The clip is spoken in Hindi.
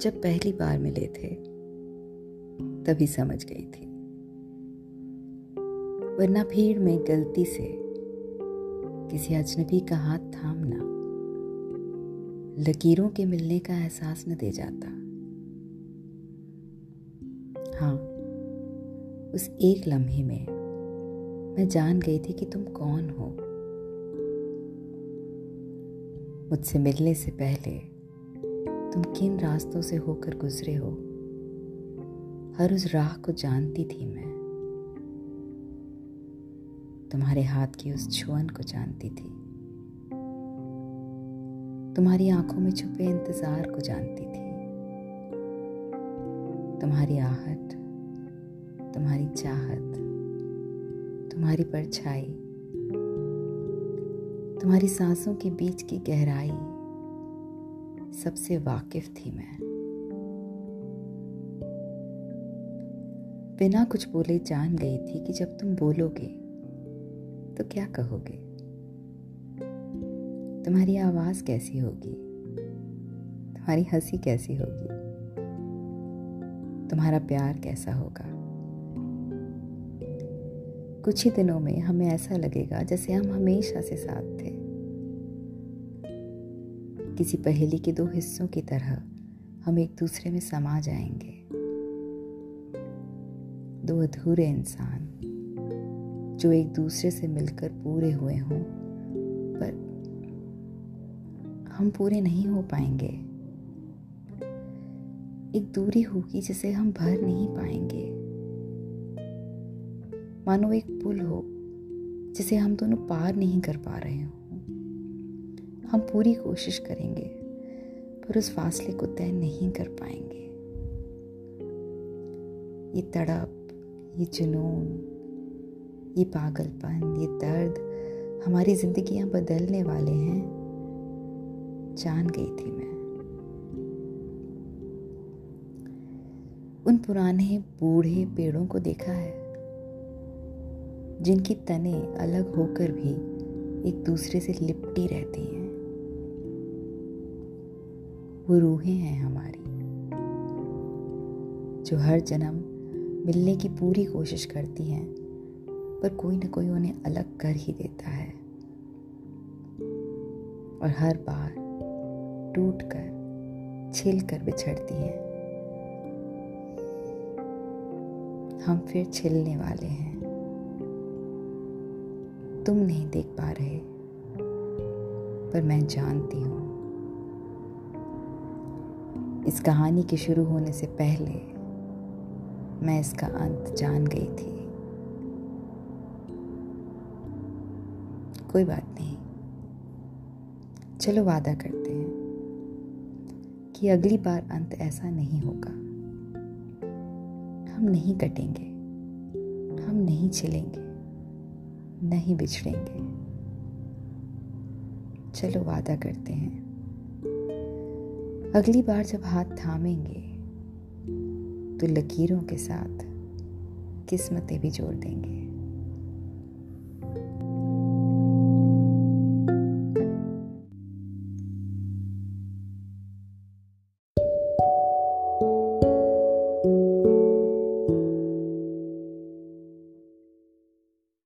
जब पहली बार मिले थे, तभी समझ गई थी। वरना भीड़ में गलती से किसी अजनबी का हाथ थामना, लकीरों के मिलने का एहसास न दे जाता। हाँ उस एक लम्हे में मैं जान गई थी कि तुम कौन हो। मुझसे मिलने से पहले तुम किन रास्तों से होकर गुजरे हो? हर उस राह को जानती थी मैं। तुम्हारे हाथ की उस छुअन को जानती थी। तुम्हारी आँखों में छुपे इंतज़ार को जानती थी। तुम्हारी आहट, तुम्हारी चाहत, तुम्हारी परछाई, तुम्हारी सांसों के बीच की गहराई सबसे वाकिफ थी मैं। बिना कुछ बोले जान गई थी कि जब तुम बोलोगे तो क्या कहोगे? तुम्हारी आवाज़ कैसी होगी? तुम्हारी हँसी कैसी होगी? तुम्हारा प्यार कैसा होगा? कुछ ही दिनों में हमें ऐसा लगेगा जैसे हम हमेशा से साथ थे। किसी पहेली के दो हिस्सों की तरह हम एक दूसरे में समा जाएँगे। दो अधूरे इंसान, जो एक दूसरे से मिलकर पूरे हुए हों, पर हम पूरे नहीं हो पाएँगे। एक दूरी होगी जिसे हम भर नहीं पाएँगे। मानो एक पुल हो, जिसे हम दोनों पार नहीं कर पा रहे हो। हम पूरी कोशिश करेंगे, पर उस फासले को तय नहीं कर पाएँगे। ये तड़प, ये जुनून, ये पागलपन, ये दर्द हमारी जिंदगियाँ बदलने वाले हैं। जान गई थी मैं। उन पुराने बूढ़े पेड़ों को देखा है, जिनकी तने अलग होकर भी एक दूसरे से लिपटी रहती हैं। वो रूहें हैं हमारी, जो हर जन्म मिलने की पूरी कोशिश करती हैं, पर कोई ना कोई उन्हें अलग कर ही देता है। और हर बार टूट कर छिल कर बिछड़ती हैं। हम फिर छिलने वाले हैं। तुम नहीं देख पा रहे, पर मैं जानती हूँ। इस कहानी के शुरू होने से पहले मैं इसका अंत जान गई थी। कोई बात नहीं। चलो वादा करते हैं कि अगली बार अंत ऐसा नहीं होगा। हम नहीं कटेंगे। हम नहीं छिलेंगे। नहीं बिछड़ेंगे। चलो वादा करते हैं। अगली बार जब हाथ थामेंगे तो लकीरों के साथ किस्मतें भी जोड़ देंगे।